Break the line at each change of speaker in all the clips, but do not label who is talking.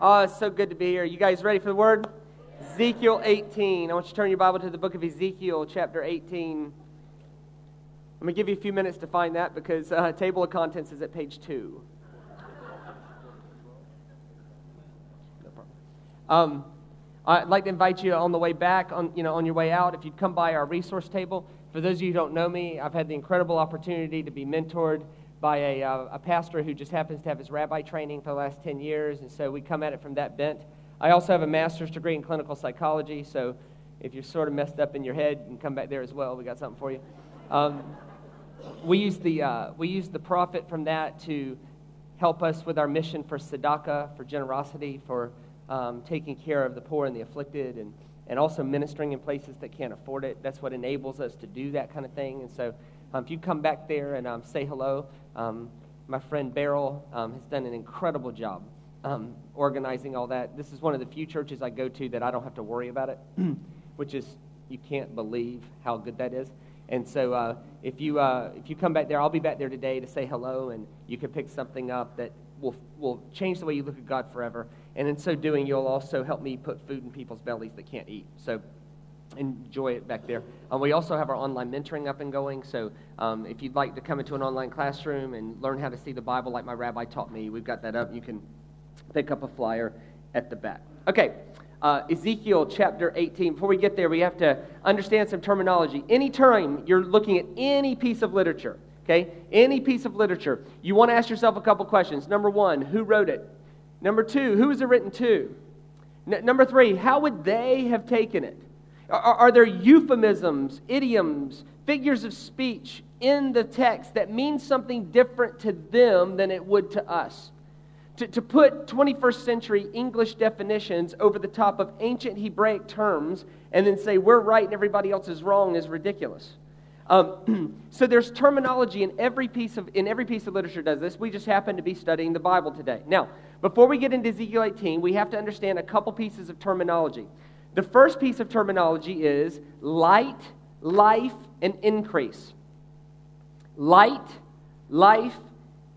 Oh, it's so good to be here. You guys ready for the word? Ezekiel 18. I want you to turn your Bible to the book of Ezekiel, chapter 18. I'm going to give you a few minutes to find that because uh, table of contents is at page 2. No Um, I'd like to invite you on the way back, on, you know, on your way out, if you'd come by our resource table. For those of you who don't know me, I've had the incredible opportunity to be mentored by a, uh, a pastor who just happens to have his rabbi training for the last 10 years, and so we come at it from that bent. I also have a master's degree in clinical psychology, so if you're sort of messed up in your head, you can come back there as well. We got something for you. Um, we use the uh, we use the profit from that to help us with our mission for tzedakah, for generosity, for um, taking care of the poor and the afflicted, and and also ministering in places that can't afford it. That's what enables us to do that kind of thing. And so, um, if you come back there and um, say hello, um, my friend Beryl um, has done an incredible job um, organizing all that. This is one of the few churches I go to that I don't have to worry about it, which is you can't believe how good that is. And so, uh, if you uh, if you come back there, I'll be back there today to say hello, and you can pick something up that will will change the way you look at God forever. And in so doing, you'll also help me put food in people's bellies that can't eat. So enjoy it back there. Um, we also have our online mentoring up and going. So um, if you'd like to come into an online classroom and learn how to see the Bible like my rabbi taught me, we've got that up. You can pick up a flyer at the back. Okay. Uh, Ezekiel chapter 18. Before we get there, we have to understand some terminology. Any time you're looking at any piece of literature, okay, any piece of literature, you want to ask yourself a couple questions. Number one, who wrote it? Number two, who was it written to? N- number three, how would they have taken it? Are, are there euphemisms, idioms, figures of speech in the text that mean something different to them than it would to us? To, to put 21st century English definitions over the top of ancient Hebraic terms and then say we're right and everybody else is wrong is ridiculous. Um, so there's terminology in every piece of in every piece of literature does this. We just happen to be studying the Bible today. Now, before we get into Ezekiel 18, we have to understand a couple pieces of terminology. The first piece of terminology is light, life, and increase. Light, life,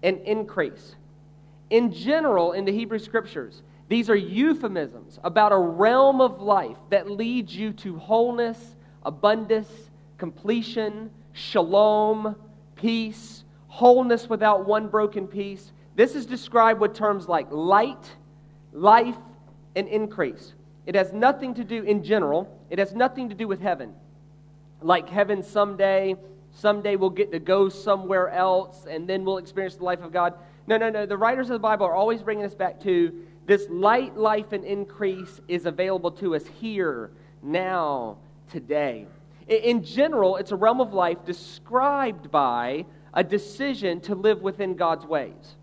and increase. In general, in the Hebrew scriptures, these are euphemisms about a realm of life that leads you to wholeness, abundance, completion, shalom, peace, wholeness without one broken piece. This is described with terms like light, life, and increase. It has nothing to do, in general, it has nothing to do with heaven. Like heaven someday, someday we'll get to go somewhere else and then we'll experience the life of God. No, no, no. The writers of the Bible are always bringing us back to this light, life, and increase is available to us here, now, today. In general, it's a realm of life described by a decision to live within God's ways.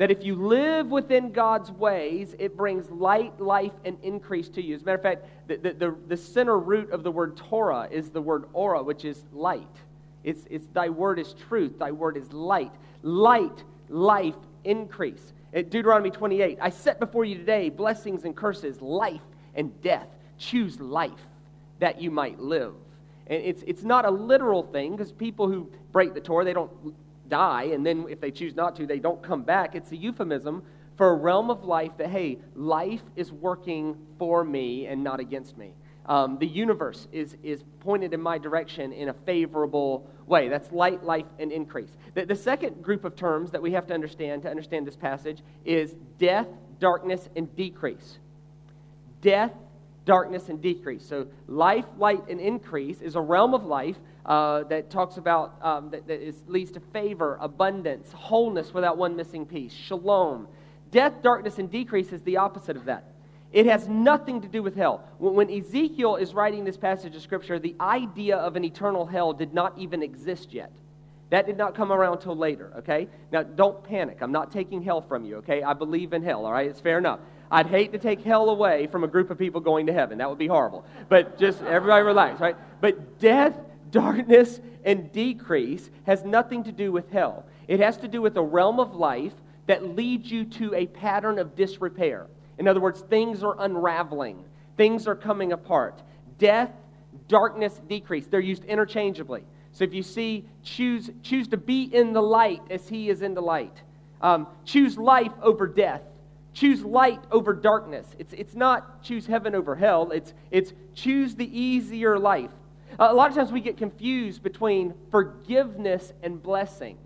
That if you live within God's ways, it brings light, life, and increase to you. As a matter of fact, the, the, the, the center root of the word Torah is the word aura, which is light. It's, it's thy word is truth, thy word is light. Light, life, increase. At Deuteronomy 28, I set before you today blessings and curses, life and death. Choose life that you might live. And it's, it's not a literal thing because people who break the Torah, they don't die, and then if they choose not to, they don't come back. It's a euphemism for a realm of life that, hey, life is working for me and not against me. Um, the universe is, is pointed in my direction in a favorable way. That's light, life, and increase. The, the second group of terms that we have to understand to understand this passage is death, darkness, and decrease. Death, darkness, and decrease. So, life, light, and increase is a realm of life uh, that talks about, um, that, that is, leads to favor, abundance, wholeness without one missing piece, shalom. Death, darkness, and decrease is the opposite of that. It has nothing to do with hell. When Ezekiel is writing this passage of Scripture, the idea of an eternal hell did not even exist yet. That did not come around until later, okay? Now, don't panic. I'm not taking hell from you, okay? I believe in hell, all right? It's fair enough. I'd hate to take hell away from a group of people going to heaven. That would be horrible. But just everybody relax, right? But death, darkness, and decrease has nothing to do with hell. It has to do with a realm of life that leads you to a pattern of disrepair. In other words, things are unraveling, things are coming apart. Death, darkness, decrease. They're used interchangeably. So if you see, choose, choose to be in the light as he is in the light. Um, choose life over death. Choose light over darkness. It's, it's not choose heaven over hell, it's, it's choose the easier life. a lot of times we get confused between forgiveness and blessing.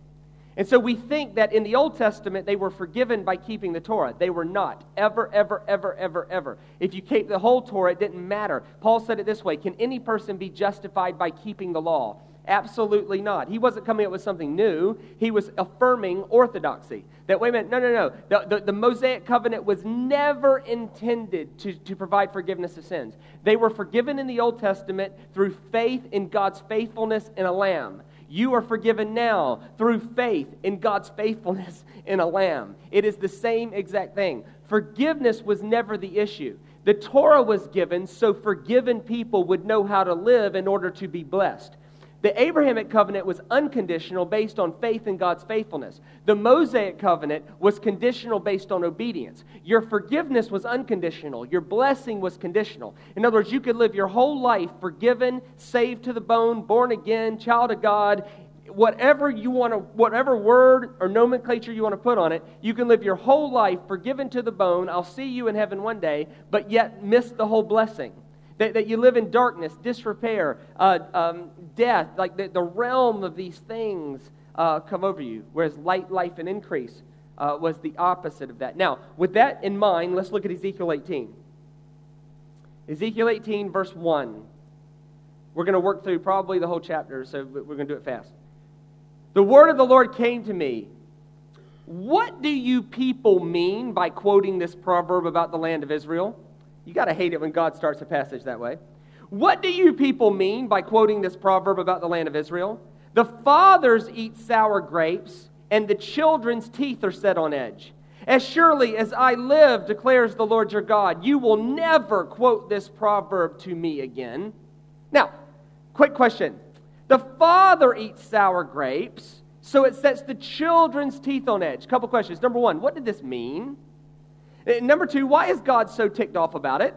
And so we think that in the Old Testament they were forgiven by keeping the Torah. They were not. Ever, ever, ever, ever, ever. If you keep the whole Torah, it didn't matter. Paul said it this way Can any person be justified by keeping the law? Absolutely not. He wasn't coming up with something new. He was affirming orthodoxy. That, wait a minute, no, no, no. The, the, the, Mosaic covenant was never intended to, to provide forgiveness of sins. They were forgiven in the Old Testament through faith in God's faithfulness in a lamb. You are forgiven now through faith in God's faithfulness in a lamb. It is the same exact thing. Forgiveness was never the issue. The Torah was given so forgiven people would know how to live in order to be blessed. The Abrahamic covenant was unconditional based on faith in God's faithfulness. The Mosaic covenant was conditional based on obedience. Your forgiveness was unconditional. Your blessing was conditional. In other words, you could live your whole life forgiven, saved to the bone, born again, child of God, whatever you want to, whatever word or nomenclature you want to put on it, you can live your whole life forgiven to the bone. I'll see you in heaven one day, but yet miss the whole blessing. That, that you live in darkness, disrepair, uh, um, death, like the, the realm of these things uh, come over you, whereas light, life, and increase uh, was the opposite of that. Now, with that in mind, let's look at Ezekiel 18. Ezekiel 18, verse 1. We're going to work through probably the whole chapter, so we're going to do it fast. The word of the Lord came to me. What do you people mean by quoting this proverb about the land of Israel? You got to hate it when God starts a passage that way. What do you people mean by quoting this proverb about the land of Israel? The fathers eat sour grapes, and the children's teeth are set on edge. As surely as I live, declares the Lord your God, you will never quote this proverb to me again. Now, quick question. The father eats sour grapes, so it sets the children's teeth on edge. Couple questions. Number one, what did this mean? Uh, number two, why is God so ticked off about it?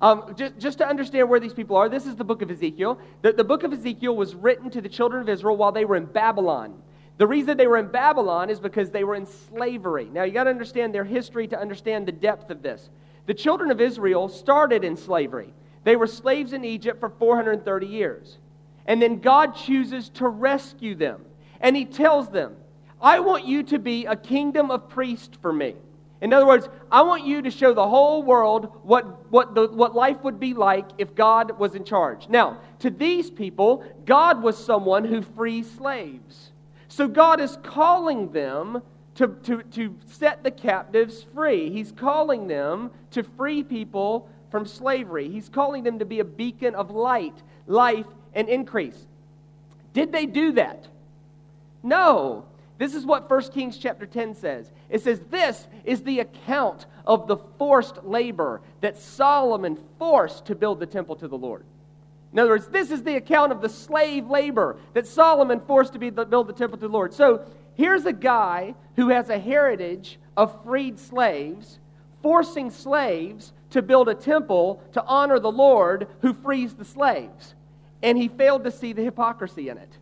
Um, just, just to understand where these people are, this is the book of Ezekiel. The, the book of Ezekiel was written to the children of Israel while they were in Babylon. The reason they were in Babylon is because they were in slavery. Now, you got to understand their history to understand the depth of this. The children of Israel started in slavery, they were slaves in Egypt for 430 years. And then God chooses to rescue them. And He tells them, I want you to be a kingdom of priests for me. In other words, I want you to show the whole world what, what, the, what life would be like if God was in charge. Now, to these people, God was someone who frees slaves. So God is calling them to, to, to set the captives free. He's calling them to free people from slavery. He's calling them to be a beacon of light, life, and increase. Did they do that? No. This is what 1 Kings chapter 10 says. It says, This is the account of the forced labor that Solomon forced to build the temple to the Lord. In other words, this is the account of the slave labor that Solomon forced to the, build the temple to the Lord. So here's a guy who has a heritage of freed slaves, forcing slaves to build a temple to honor the Lord who frees the slaves. And he failed to see the hypocrisy in it.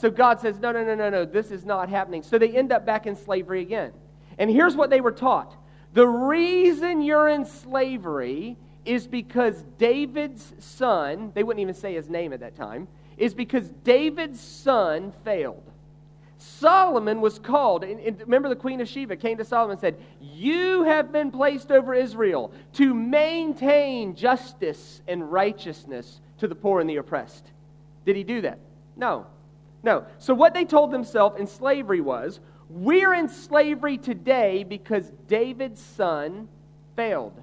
So God says, no, no, no, no, no, this is not happening. So they end up back in slavery again. And here's what they were taught the reason you're in slavery is because David's son, they wouldn't even say his name at that time, is because David's son failed. Solomon was called, and, and, remember the Queen of Sheba came to Solomon and said, You have been placed over Israel to maintain justice and righteousness to the poor and the oppressed. Did he do that? No. No. So what they told themselves in slavery was, we're in slavery today because David's son failed.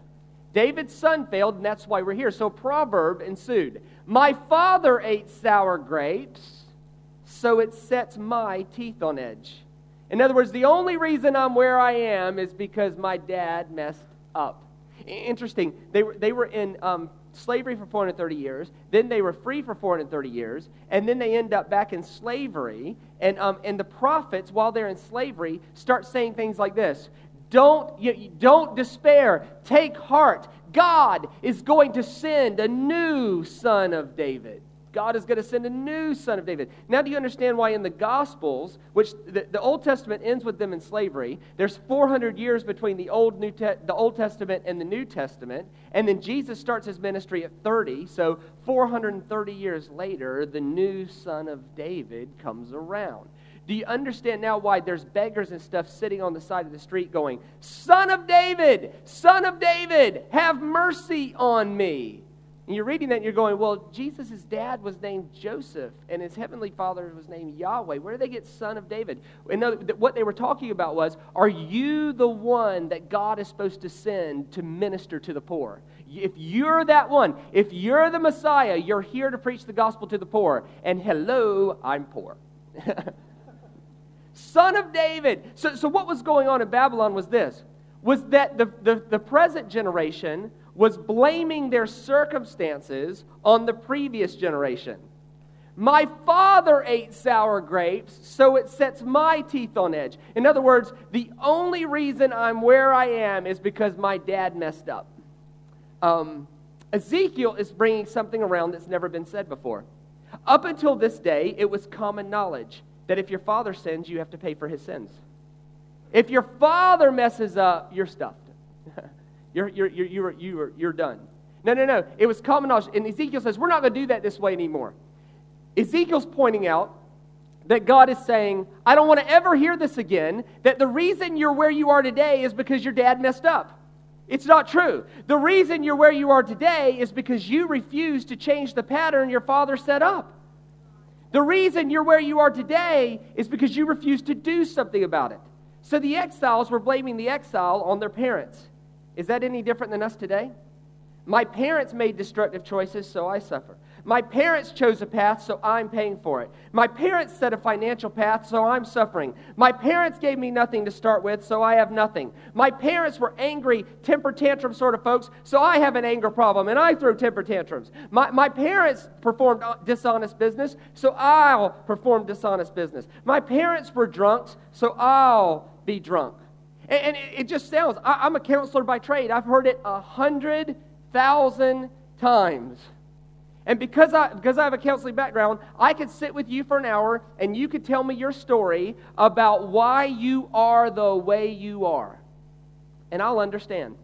David's son failed, and that's why we're here. So proverb ensued. My father ate sour grapes, so it sets my teeth on edge. In other words, the only reason I'm where I am is because my dad messed up. Interesting. They were, they were in um, slavery for 430 years, then they were free for 430 years, and then they end up back in slavery. And, um, and the prophets, while they're in slavery, start saying things like this Don't, you, don't despair, take heart. God is going to send a new son of David. God is going to send a new son of David. Now, do you understand why in the Gospels, which the, the Old Testament ends with them in slavery, there's 400 years between the Old, new Te- the Old Testament and the New Testament, and then Jesus starts his ministry at 30, so 430 years later, the new son of David comes around. Do you understand now why there's beggars and stuff sitting on the side of the street going, Son of David, Son of David, have mercy on me? And you're reading that and you're going, well, Jesus' dad was named Joseph and his heavenly father was named Yahweh. Where did they get son of David? And what they were talking about was, are you the one that God is supposed to send to minister to the poor? If you're that one, if you're the Messiah, you're here to preach the gospel to the poor. And hello, I'm poor. son of David. So, so what was going on in Babylon was this, was that the, the, the present generation was blaming their circumstances on the previous generation. My father ate sour grapes, so it sets my teeth on edge. In other words, the only reason I'm where I am is because my dad messed up. Um, Ezekiel is bringing something around that's never been said before. Up until this day, it was common knowledge that if your father sins, you have to pay for his sins. If your father messes up, you're stuffed. You're, you're, you're, you're, you're, you're done. No, no, no. It was common knowledge. And Ezekiel says, We're not going to do that this way anymore. Ezekiel's pointing out that God is saying, I don't want to ever hear this again, that the reason you're where you are today is because your dad messed up. It's not true. The reason you're where you are today is because you refuse to change the pattern your father set up. The reason you're where you are today is because you refuse to do something about it. So the exiles were blaming the exile on their parents. Is that any different than us today? My parents made destructive choices, so I suffer. My parents chose a path, so I'm paying for it. My parents set a financial path, so I'm suffering. My parents gave me nothing to start with, so I have nothing. My parents were angry, temper tantrum sort of folks, so I have an anger problem and I throw temper tantrums. My, my parents performed dishonest business, so I'll perform dishonest business. My parents were drunks, so I'll be drunk. And, it just sounds, I'm a counselor by trade. I've heard it a hundred thousand times. And because I, because I have a counseling background, I could sit with you for an hour and you could tell me your story about why you are the way you are. And I'll understand.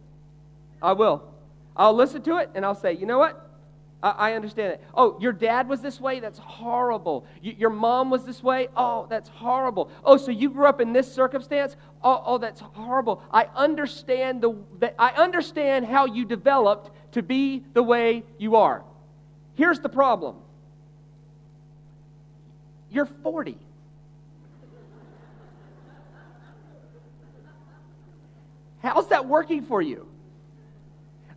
I will. I'll listen to it and I'll say, you know what? I, I understand it. Oh, your dad was this way? That's horrible. Y- your mom was this way? Oh, that's horrible. Oh, so you grew up in this circumstance? Oh, oh that's horrible. I understand the that I understand how you developed to be the way you are. Here's the problem. You're 40. How's that working for you?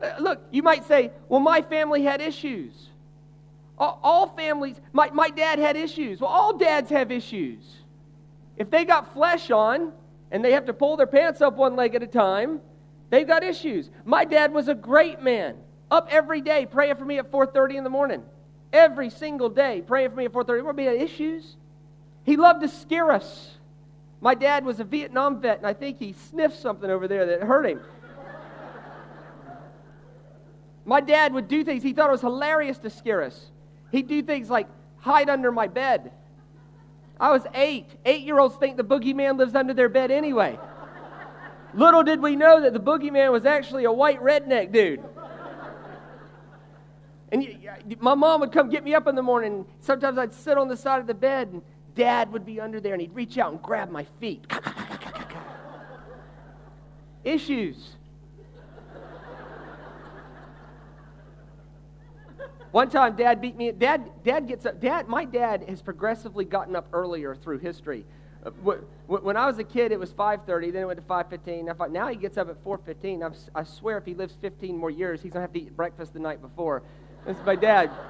Uh, look, you might say, well, my family had issues. All, families, my, my dad had issues. Well, all dads have issues. If they got flesh on and they have to pull their pants up one leg at a time, they've got issues. My dad was a great man, up every day praying for me at 4.30 in the morning. Every single day praying for me at 4.30. We're had issues. He loved to scare us. My dad was a Vietnam vet, and I think he sniffed something over there that hurt him. My dad would do things, he thought it was hilarious to scare us. He'd do things like hide under my bed. I was eight. Eight year olds think the boogeyman lives under their bed anyway. Little did we know that the boogeyman was actually a white redneck dude. And my mom would come get me up in the morning. Sometimes I'd sit on the side of the bed, and dad would be under there, and he'd reach out and grab my feet. Issues. One time, Dad beat me. Dad, Dad gets up. Dad, my dad has progressively gotten up earlier through history. Uh, when I was a kid, it was 5:30. Then it went to 5:15. Now he gets up at 4:15. I swear, if he lives 15 more years, he's gonna have to eat breakfast the night before. This is my dad.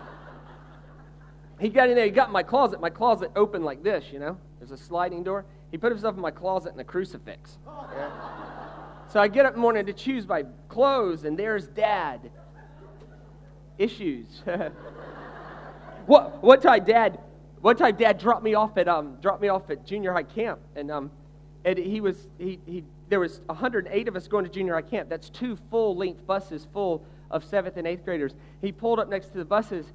He got in there. He got in my closet. My closet opened like this. You know, there's a sliding door. He put himself in my closet in a crucifix. Yeah? So I get up in the morning to choose my clothes, and there's Dad issues. what what time dad one time dad dropped me off at um dropped me off at junior high camp and um and he was he he there was 108 of us going to junior high camp. That's two full length buses full of seventh and eighth graders. He pulled up next to the buses.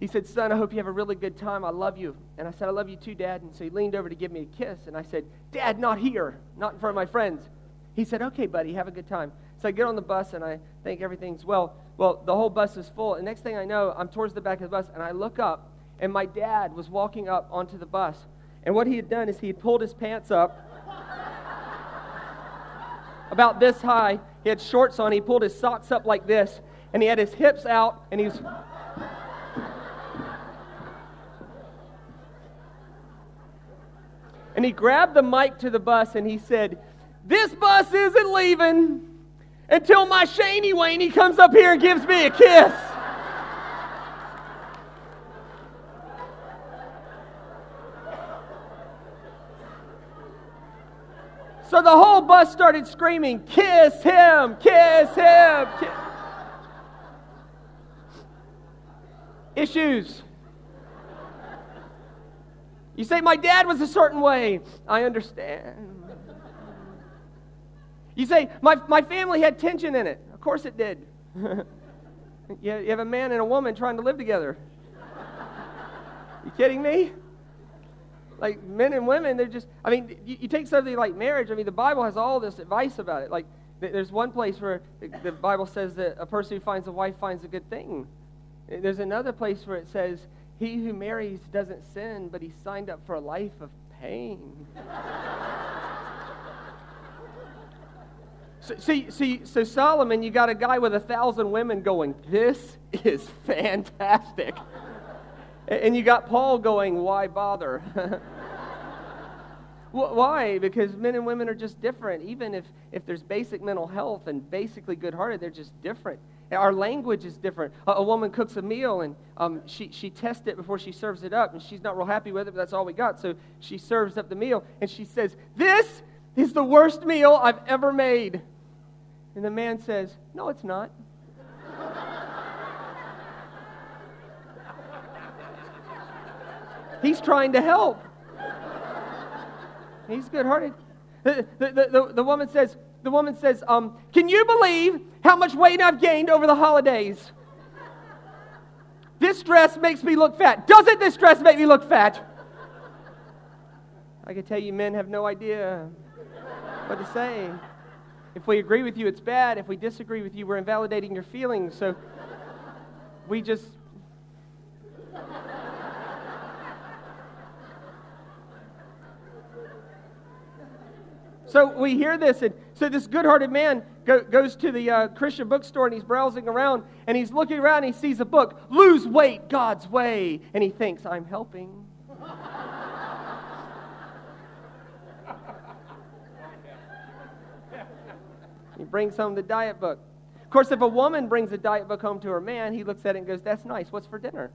he said, Son, I hope you have a really good time. I love you. And I said, I love you too, Dad. And so he leaned over to give me a kiss. And I said, Dad, not here, not in front of my friends. He said, Okay, buddy, have a good time. So I get on the bus and I think everything's well. Well, the whole bus is full. And next thing I know, I'm towards the back of the bus and I look up and my dad was walking up onto the bus. And what he had done is he had pulled his pants up about this high. He had shorts on. He pulled his socks up like this. And he had his hips out and he's And he grabbed the mic to the bus and he said, This bus isn't leaving until my Shaney Waney comes up here and gives me a kiss. So the whole bus started screaming, Kiss him, kiss him. Kiss. Issues. You say, My dad was a certain way. I understand. You say, My, my family had tension in it. Of course it did. you have a man and a woman trying to live together. You kidding me? Like men and women, they're just, I mean, you, you, take something like marriage, I mean, the Bible has all this advice about it. Like, there's one place where the Bible says that a person who finds a wife finds a good thing. Eh, there's another place where it says he who marries doesn't sin, but he signed up for a life of pain. so, see, see, so Solomon, you got a guy with a thousand women going, This is fantastic. and you got Paul going, Why bother? Why? Because men and women are just different. Even if, if there's basic mental health and basically good hearted, they're just different. Our language is different. A, a woman cooks a meal and um, she, she tests it before she serves it up, and she's not real happy with it, but that's all we got. So she serves up the meal and she says, This is the worst meal I've ever made. And the man says, No, it's not. He's trying to help. He's good hearted. The, the, the, the, woman says, the woman says, um, Can you believe how much weight I've gained over the holidays? This dress makes me look fat. Doesn't this dress make me look fat? I can tell you, men have no idea what to say. If we agree with you, it's bad. If we disagree with you, we're invalidating your feelings. So we just So we hear this, and so this good hearted man go, goes to the uh, Christian bookstore and he's browsing around and he's looking around and he sees a book, Lose Weight God's Way, and he thinks, I'm helping. He brings home the diet book. Of course, if a woman brings a diet book home to her man, he looks at it and goes, That's nice. What's for dinner?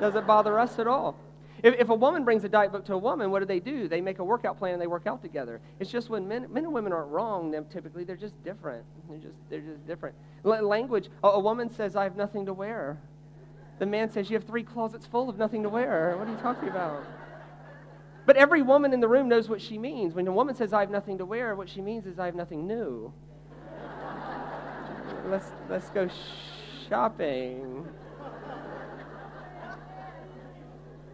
Doesn't bother us at all. If, if a woman brings a diet book to a woman, what do they do? They make a workout plan and they work out together. It's just when men, men and women aren't wrong, them typically, they're just different. They're just, they're just different. L- language, a, a woman says, I have nothing to wear. The man says, You have three closets full of nothing to wear. What are you talking about? But every woman in the room knows what she means. When a woman says, I have nothing to wear, what she means is, I have nothing new. Let's, let's go shopping.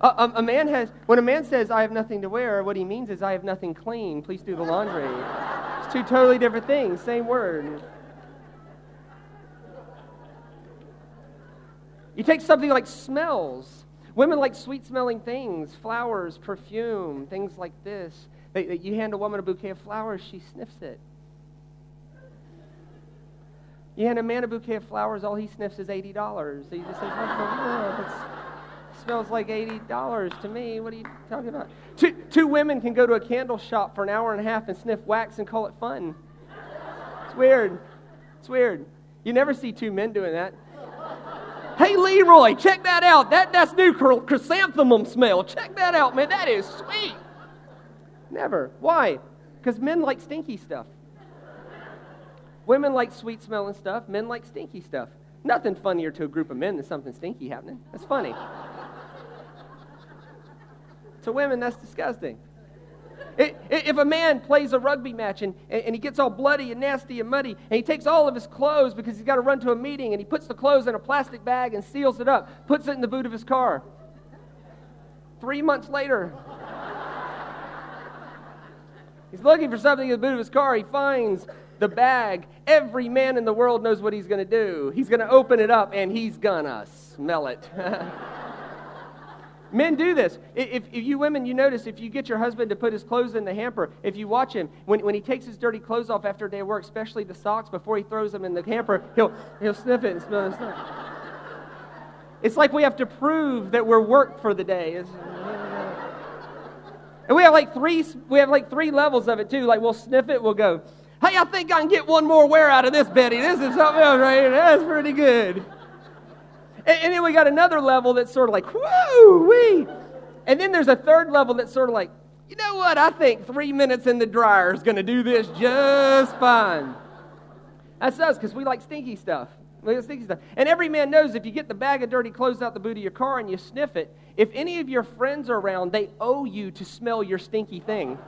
A, a, man has, when a man says, I have nothing to wear, what he means is, I have nothing clean. Please do the laundry. it's two totally different things, same word. You take something like smells. Women like sweet smelling things, flowers, perfume, things like this. They, you hand a woman a bouquet of flowers, she sniffs it. You hand a man a bouquet of flowers, all he sniffs is $80. He just says, oh, smells like $80 to me. What are you talking about? Two, two women can go to a candle shop for an hour and a half and sniff wax and call it fun. It's weird. It's weird. You never see two men doing that. Hey, Leroy, check that out. That, that's new chrysanthemum smell. Check that out, man. That is sweet. Never. Why? Because men like stinky stuff. Women like sweet smelling stuff. Men like stinky stuff. Nothing funnier to a group of men than something stinky happening. That's funny. To women, that's disgusting. If a man plays a rugby match and, and he gets all bloody and nasty and muddy, and he takes all of his clothes because he's got to run to a meeting, and he puts the clothes in a plastic bag and seals it up, puts it in the boot of his car. Three months later, he's looking for something in the boot of his car. He finds the bag. Every man in the world knows what he's going to do. He's going to open it up and he's going to smell it. Men do this. If, if, you women, you notice if you get your husband to put his clothes in the hamper, if you watch him, when, when he takes his dirty clothes off after a day of work, especially the socks, before he throws them in the hamper, he'll, he'll sniff it and smell it. It's like we have to prove that we're worked for the day. It's, and we have like three we have like three levels of it too. Like we'll sniff it, we'll go, Hey, I think I can get one more wear out of this, Betty. This is something else right. That's pretty good. And, then we got another level that's sort of like, whoo, wee. And then there's a third level that's sort of like, you know what? I think three minutes in the dryer is going to do this just fine. That's us because we like stinky stuff. We like stinky stuff. And every man knows if you get the bag of dirty clothes out the boot of your car and you sniff it, if any of your friends are around, they owe you to smell your stinky thing.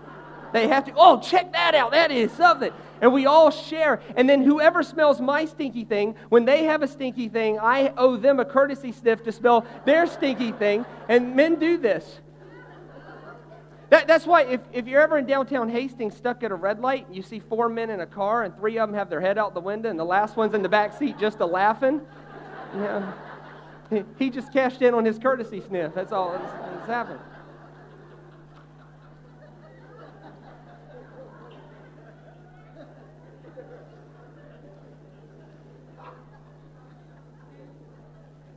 They have to, oh, check that out. That is something. And we all share. And then whoever smells my stinky thing, when they have a stinky thing, I owe them a courtesy sniff to smell their stinky thing. And men do this. That, that's why if, if you're ever in downtown Hastings stuck at a red light, and you see four men in a car and three of them have their head out the window and the last one's in the back seat just a laughing. He, he just cashed in on his courtesy sniff. That's all that's, that's happened.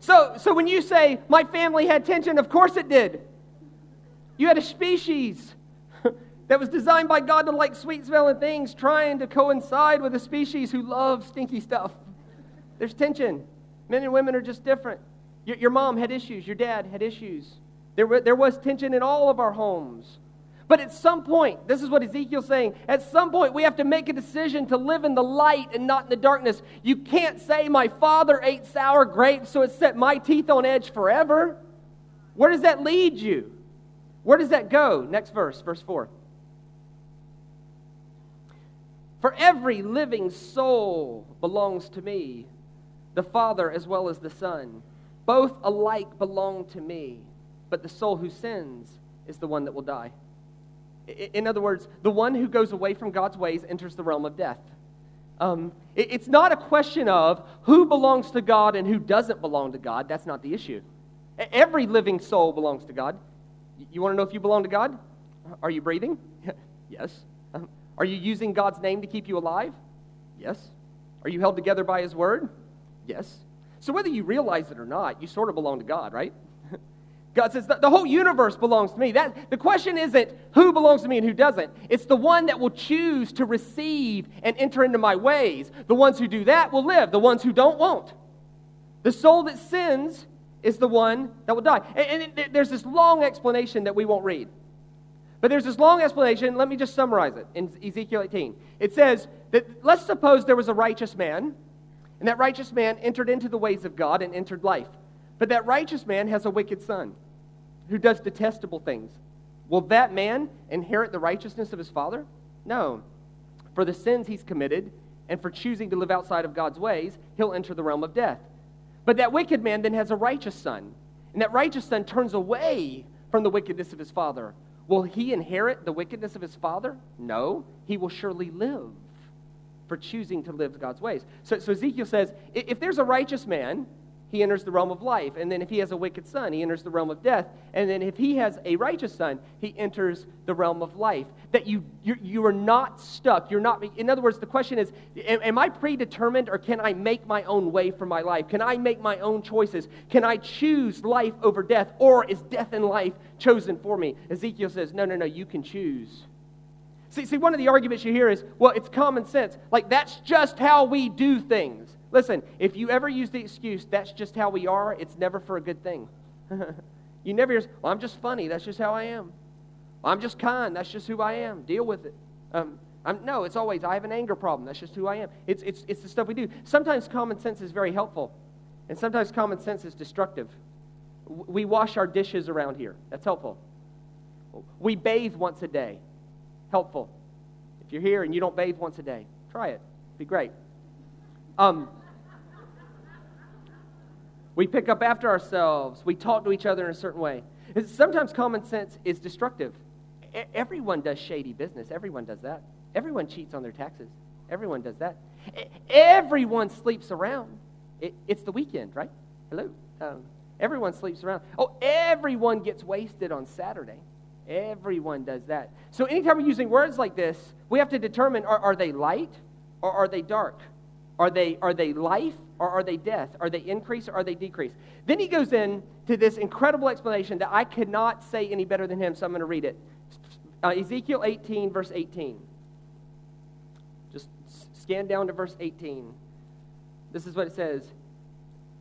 So, so when you say, my family had tension, of course it did. You had a species that was designed by God to like sweet smelling things, trying to coincide with a species who loves stinky stuff. There's tension. Men and women are just different. Your, your mom had issues, your dad had issues. There, there was tension in all of our homes. But at some point, this is what Ezekiel's saying, at some point we have to make a decision to live in the light and not in the darkness. You can't say, My father ate sour grapes, so it set my teeth on edge forever. Where does that lead you? Where does that go? Next verse, verse 4. For every living soul belongs to me, the Father as well as the Son. Both alike belong to me, but the soul who sins is the one that will die. In other words, the one who goes away from God's ways enters the realm of death. Um, it, it's not a question of who belongs to God and who doesn't belong to God. That's not the issue. Every living soul belongs to God. You want to know if you belong to God? Are you breathing? yes. Um, are you using God's name to keep you alive? Yes. Are you held together by His word? Yes. So whether you realize it or not, you sort of belong to God, right? God says, the whole universe belongs to me. That, the question isn't who belongs to me and who doesn't. It's the one that will choose to receive and enter into my ways. The ones who do that will live, the ones who don't won't. The soul that sins is the one that will die. And, and it, there's this long explanation that we won't read. But there's this long explanation. Let me just summarize it in Ezekiel 18. It says that let's suppose there was a righteous man, and that righteous man entered into the ways of God and entered life. But that righteous man has a wicked son who does detestable things. Will that man inherit the righteousness of his father? No. For the sins he's committed and for choosing to live outside of God's ways, he'll enter the realm of death. But that wicked man then has a righteous son, and that righteous son turns away from the wickedness of his father. Will he inherit the wickedness of his father? No. He will surely live for choosing to live God's ways. So, so Ezekiel says if there's a righteous man he enters the realm of life. And then if he has a wicked son, he enters the realm of death. And then if he has a righteous son, he enters the realm of life. That you, you, you are not stuck. You're not, in other words, the question is am, am I predetermined or can I make my own way for my life? Can I make my own choices? Can I choose life over death? Or is death and life chosen for me? Ezekiel says, no, no, no, you can choose. See, see, one of the arguments you hear is, well, it's common sense. Like, that's just how we do things. Listen, if you ever use the excuse, that's just how we are, it's never for a good thing. you never hear, well, I'm just funny, that's just how I am. I'm just kind, that's just who I am. Deal with it. Um, no, it's always, I have an anger problem, that's just who I am. It's, it's, it's the stuff we do. Sometimes common sense is very helpful, and sometimes common sense is destructive. We wash our dishes around here, that's helpful. We bathe once a day. helpful. If you're here and you don't bathe once a day, try it. It'd be great. Um, we pick up after ourselves. We talk to each other in a certain way. Sometimes common sense is destructive. Everyone does shady business. Everyone does that. Everyone cheats on their taxes. Everyone does that. Everyone sleeps around. It's the weekend, right? Hello. Um, everyone sleeps around. Oh, everyone gets wasted on Saturday. Everyone does that. So anytime we're using words like this, we have to determine are, are they light or are they dark? Are they, are they life or are they death? Are they increase or are they decrease? Then he goes in to this incredible explanation that I could not say any better than him, so I'm going to read it. Uh, Ezekiel 18, verse 18. Just scan down to verse 18. This is what it says.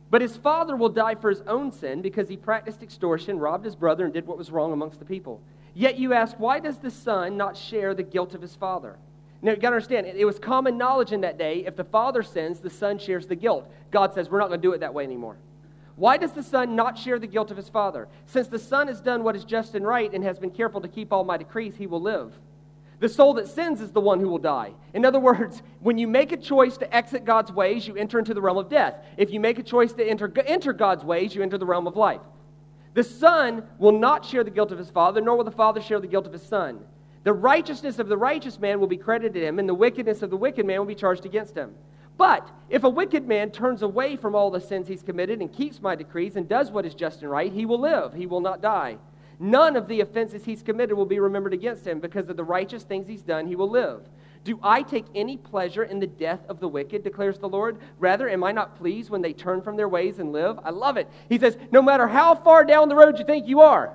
But his father will die for his own sin because he practiced extortion, robbed his brother, and did what was wrong amongst the people. Yet you ask, why does the son not share the guilt of his father? Now, you got to understand, it was common knowledge in that day if the father sins, the son shares the guilt. God says, we're not going to do it that way anymore. Why does the son not share the guilt of his father? Since the son has done what is just and right and has been careful to keep all my decrees, he will live. The soul that sins is the one who will die. In other words, when you make a choice to exit God's ways, you enter into the realm of death. If you make a choice to enter, enter God's ways, you enter the realm of life. The son will not share the guilt of his father, nor will the father share the guilt of his son. The righteousness of the righteous man will be credited to him, and the wickedness of the wicked man will be charged against him. But if a wicked man turns away from all the sins he's committed and keeps my decrees and does what is just and right, he will live, he will not die. None of the offenses he's committed will be remembered against him. Because of the righteous things he's done, he will live. Do I take any pleasure in the death of the wicked, declares the Lord? Rather, am I not pleased when they turn from their ways and live? I love it. He says, No matter how far down the road you think you are,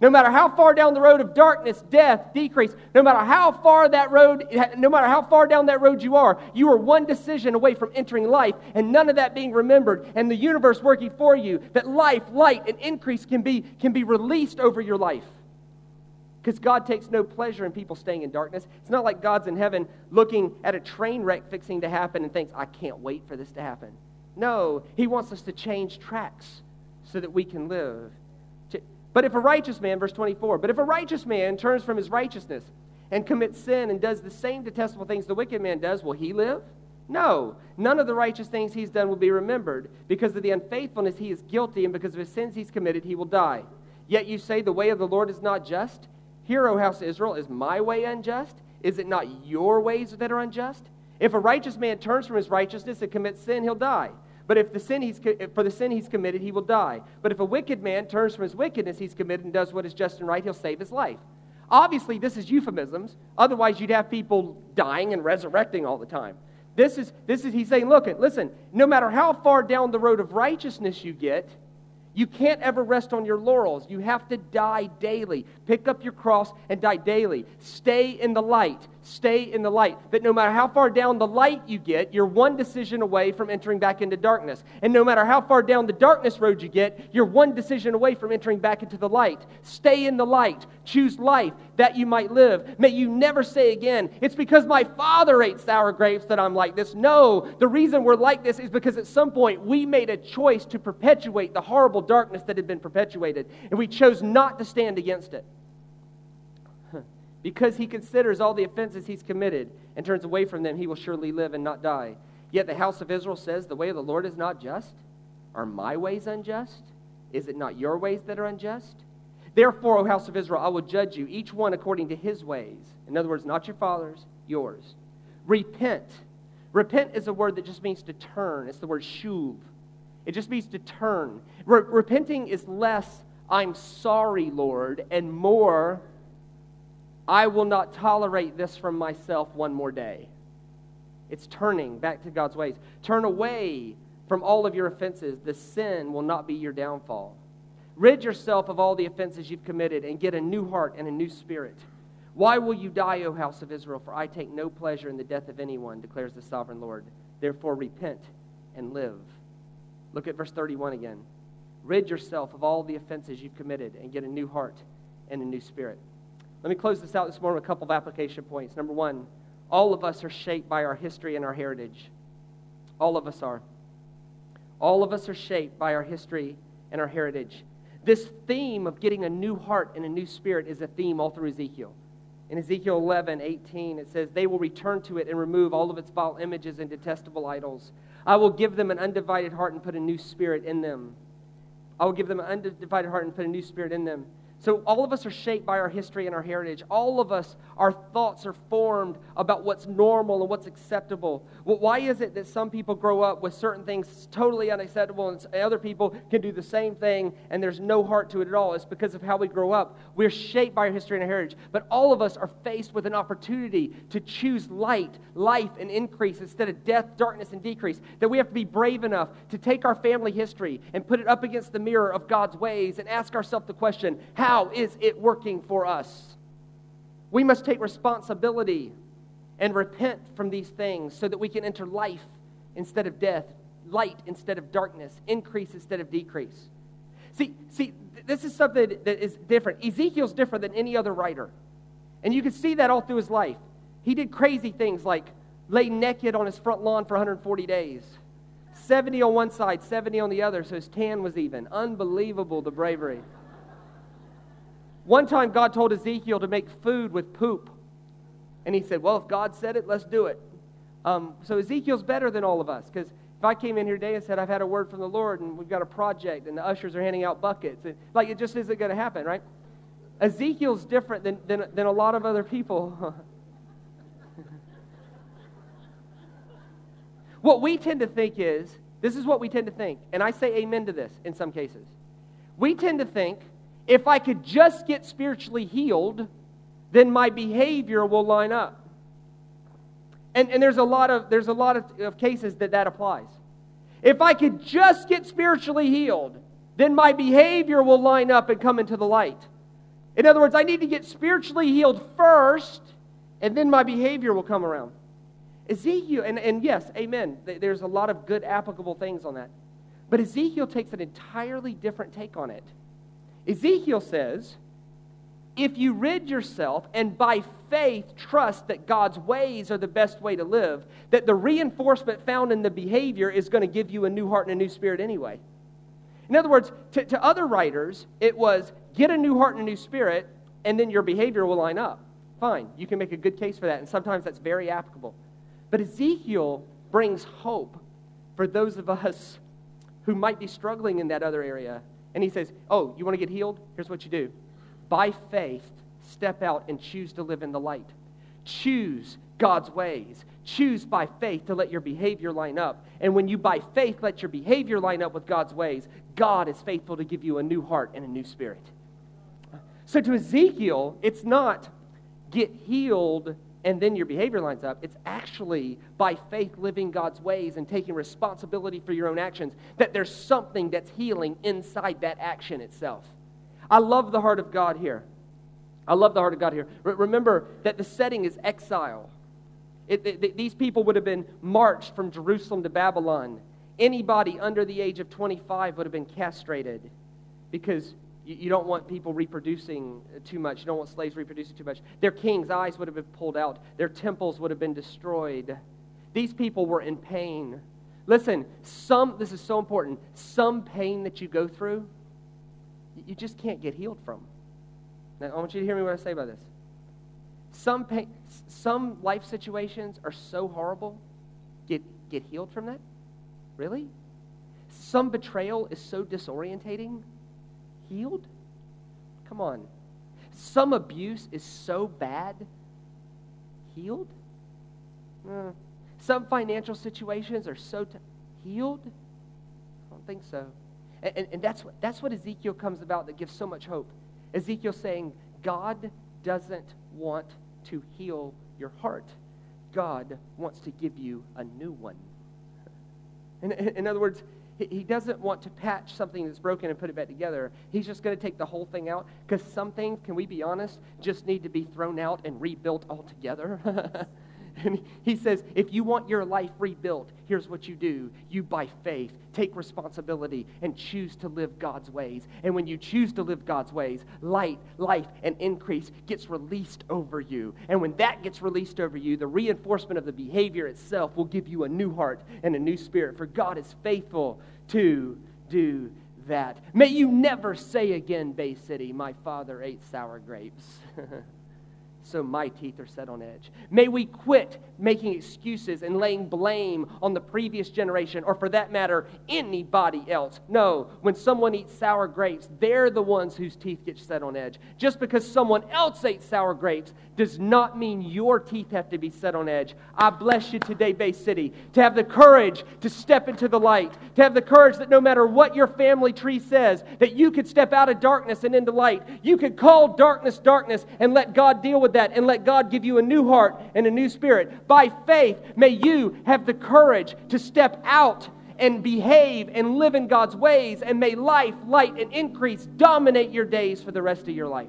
no matter how far down the road of darkness, death, decrease, no matter how far that road, no matter how far down that road you are, you are one decision away from entering life and none of that being remembered and the universe working for you. That life, light, and increase can be, can be released over your life. Because God takes no pleasure in people staying in darkness. It's not like God's in heaven looking at a train wreck fixing to happen and thinks, I can't wait for this to happen. No, He wants us to change tracks so that we can live. But if a righteous man, verse 24, but if a righteous man turns from his righteousness and commits sin and does the same detestable things the wicked man does, will he live? No, none of the righteous things he's done will be remembered. Because of the unfaithfulness he is guilty, and because of his sins he's committed, he will die. Yet you say the way of the Lord is not just. Hear, O house of Israel, is my way unjust? Is it not your ways that are unjust? If a righteous man turns from his righteousness and commits sin, he'll die. But if the sin he's, for the sin he's committed, he will die. But if a wicked man turns from his wickedness he's committed and does what is just and right, he'll save his life. Obviously, this is euphemisms. Otherwise, you'd have people dying and resurrecting all the time. This is, this is he's saying, look, listen, no matter how far down the road of righteousness you get, you can't ever rest on your laurels. You have to die daily. Pick up your cross and die daily. Stay in the light. Stay in the light. That no matter how far down the light you get, you're one decision away from entering back into darkness. And no matter how far down the darkness road you get, you're one decision away from entering back into the light. Stay in the light. Choose life that you might live. May you never say again, it's because my father ate sour grapes that I'm like this. No, the reason we're like this is because at some point we made a choice to perpetuate the horrible darkness that had been perpetuated, and we chose not to stand against it. Because he considers all the offenses he's committed and turns away from them, he will surely live and not die. Yet the house of Israel says, The way of the Lord is not just. Are my ways unjust? Is it not your ways that are unjust? Therefore, O house of Israel, I will judge you, each one according to his ways. In other words, not your father's, yours. Repent. Repent is a word that just means to turn. It's the word shuv. It just means to turn. Re- repenting is less, I'm sorry, Lord, and more, I will not tolerate this from myself one more day. It's turning back to God's ways. Turn away from all of your offenses. The sin will not be your downfall. Rid yourself of all the offenses you've committed and get a new heart and a new spirit. Why will you die, O house of Israel? For I take no pleasure in the death of anyone, declares the sovereign Lord. Therefore, repent and live. Look at verse 31 again. Rid yourself of all the offenses you've committed and get a new heart and a new spirit. Let me close this out this morning with a couple of application points. Number one, all of us are shaped by our history and our heritage. All of us are. All of us are shaped by our history and our heritage. This theme of getting a new heart and a new spirit is a theme all through Ezekiel. In Ezekiel 11, 18, it says, They will return to it and remove all of its vile images and detestable idols. I will give them an undivided heart and put a new spirit in them. I will give them an undivided heart and put a new spirit in them. So, all of us are shaped by our history and our heritage. All of us, our thoughts are formed about what's normal and what's acceptable. Well, why is it that some people grow up with certain things totally unacceptable and other people can do the same thing and there's no heart to it at all? It's because of how we grow up. We're shaped by our history and our heritage. But all of us are faced with an opportunity to choose light, life, and increase instead of death, darkness, and decrease. That we have to be brave enough to take our family history and put it up against the mirror of God's ways and ask ourselves the question how how is it working for us? We must take responsibility and repent from these things so that we can enter life instead of death, light instead of darkness, increase instead of decrease. See, see, this is something that is different. Ezekiel's different than any other writer. And you can see that all through his life. He did crazy things like lay naked on his front lawn for 140 days. 70 on one side, 70 on the other, so his tan was even. Unbelievable, the bravery. One time, God told Ezekiel to make food with poop. And he said, Well, if God said it, let's do it. Um, so Ezekiel's better than all of us because if I came in here today and said, I've had a word from the Lord and we've got a project and the ushers are handing out buckets, like it just isn't going to happen, right? Ezekiel's different than, than, than a lot of other people. what we tend to think is this is what we tend to think, and I say amen to this in some cases. We tend to think if I could just get spiritually healed, then my behavior will line up. And, and there's a lot, of, there's a lot of, of cases that that applies. If I could just get spiritually healed, then my behavior will line up and come into the light. In other words, I need to get spiritually healed first, and then my behavior will come around. Ezekiel, and, and yes, amen, there's a lot of good applicable things on that. But Ezekiel takes an entirely different take on it. Ezekiel says, if you rid yourself and by faith trust that God's ways are the best way to live, that the reinforcement found in the behavior is going to give you a new heart and a new spirit anyway. In other words, to, to other writers, it was get a new heart and a new spirit, and then your behavior will line up. Fine, you can make a good case for that, and sometimes that's very applicable. But Ezekiel brings hope for those of us who might be struggling in that other area and he says, Oh, you want to get healed? Here's what you do. By faith, step out and choose to live in the light. Choose God's ways. Choose by faith to let your behavior line up. And when you by faith let your behavior line up with God's ways, God is faithful to give you a new heart and a new spirit. So to Ezekiel, it's not get healed and then your behavior lines up. It's actually by faith living God's ways and taking responsibility for your own actions that there's something that's healing inside that action itself. I love the heart of God here. I love the heart of God here. remember that the setting is exile. It, it, these people would have been marched from Jerusalem to Babylon. Anybody under the age of 25 would have been castrated because you, you don't want people reproducing too much. You don't want slaves reproducing too much. Their king's eyes would have been pulled out, their temples would have been destroyed. These people were in pain. Listen, some, this is so important, some pain that you go through, you just can't get healed from. Now, I want you to hear me what I say about this. Some, pain, some life situations are so horrible, get, get healed from that? Really? Some betrayal is so disorientating, healed? Come on. Some abuse is so bad, healed? Uh, some financial situations are so t- healed? I don't think so. And, and, and that's, what, that's what Ezekiel comes about that gives so much hope. Ezekiel saying, God doesn't want to heal your heart. God wants to give you a new one. In, in other words, he doesn't want to patch something that's broken and put it back together. He's just going to take the whole thing out because some things, can we be honest, just need to be thrown out and rebuilt altogether. And he says, if you want your life rebuilt, here's what you do. You, by faith, take responsibility and choose to live God's ways. And when you choose to live God's ways, light, life, and increase gets released over you. And when that gets released over you, the reinforcement of the behavior itself will give you a new heart and a new spirit. For God is faithful to do that. May you never say again, Bay City, my father ate sour grapes. so my teeth are set on edge. May we quit making excuses and laying blame on the previous generation, or for that matter, anybody else. No, when someone eats sour grapes, they're the ones whose teeth get set on edge. Just because someone else ate sour grapes does not mean your teeth have to be set on edge. I bless you today, Bay City, to have the courage to step into the light, to have the courage that no matter what your family tree says, that you could step out of darkness and into light. You could call darkness darkness and let God deal with that and let God give you a new heart and a new spirit. By faith, may you have the courage to step out and behave and live in God's ways, and may life, light, and increase dominate your days for the rest of your life.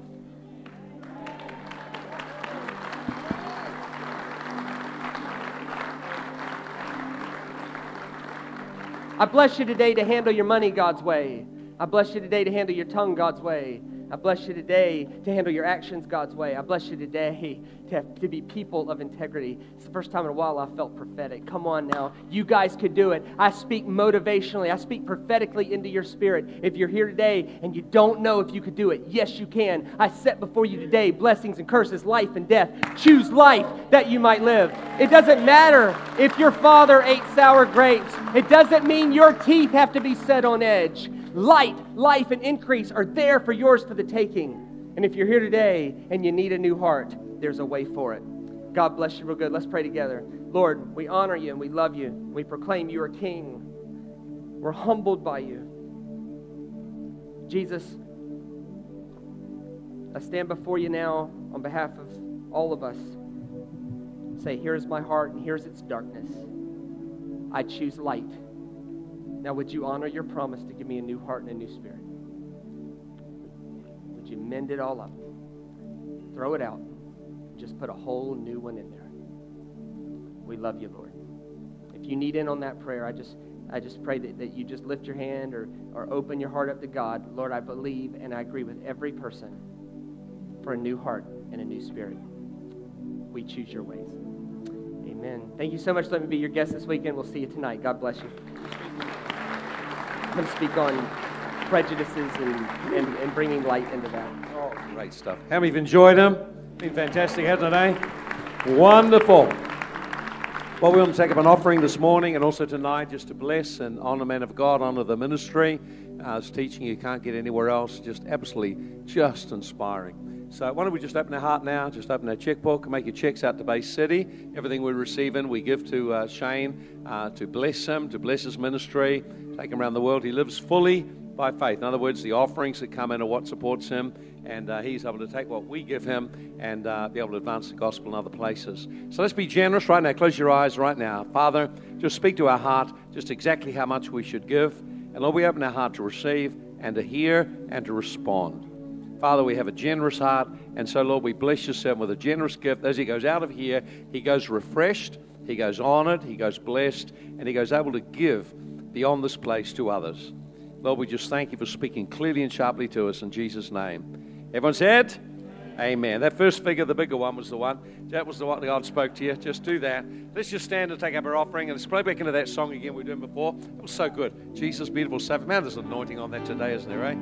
I bless you today to handle your money God's way. I bless you today to handle your tongue God's way. I bless you today to handle your actions God's way. I bless you today to, have, to be people of integrity. It's the first time in a while I felt prophetic. Come on now. You guys could do it. I speak motivationally, I speak prophetically into your spirit. If you're here today and you don't know if you could do it, yes, you can. I set before you today blessings and curses, life and death. Choose life that you might live. It doesn't matter if your father ate sour grapes, it doesn't mean your teeth have to be set on edge light, life, and increase are there for yours for the taking. And if you're here today and you need a new heart, there's a way for it. God bless you real good. Let's pray together. Lord, we honor you and we love you. We proclaim you are King. We're humbled by you. Jesus, I stand before you now on behalf of all of us. Say, here's my heart and here's its darkness. I choose light. Now, would you honor your promise to give me a new heart and a new spirit? Would you mend it all up? Throw it out. Just put a whole new one in there. We love you, Lord. If you need in on that prayer, I just I just pray that, that you just lift your hand or, or open your heart up to God. Lord, I believe and I agree with every person for a new heart and a new spirit. We choose your ways. Amen. Thank you so much. Let me be your guest this weekend. We'll see you tonight. God bless you going to speak on prejudices and, and, and, bringing light into that.
Oh, great stuff. How many have enjoyed them? Been fantastic, hasn't it, eh? Wonderful. Well, we want to take up an offering this morning and also tonight just to bless and honor men of God, honor the ministry. Uh, it's teaching you can't get anywhere else. Just absolutely just inspiring. So why don't we just open our heart now, just open our checkbook and make your checks out to Bay City. Everything we receive in, we give to uh, Shane uh, to bless him, to bless his ministry, take him around the world. He lives fully by faith. In other words, the offerings that come in are what supports him, and uh, he's able to take what we give him and uh, be able to advance the gospel in other places. So let's be generous right now. Close your eyes right now. Father, just speak to our heart just exactly how much we should give. And Lord, we open our heart to receive and to hear and to respond. Father, we have a generous heart, and so, Lord, we bless your with a generous gift. As he goes out of here, he goes refreshed, he goes honored, he goes blessed, and he goes able to give beyond this place to others. Lord, we just thank you for speaking clearly and sharply to us in Jesus' name. Everyone said? Amen. Amen. That first figure, the bigger one, was the one. That was the one God spoke to you. Just do that. Let's just stand and take up our offering. And let's play back into that song again we were doing before. It was so good. Jesus, beautiful Savior. Man, there's an anointing on that today, isn't there, eh?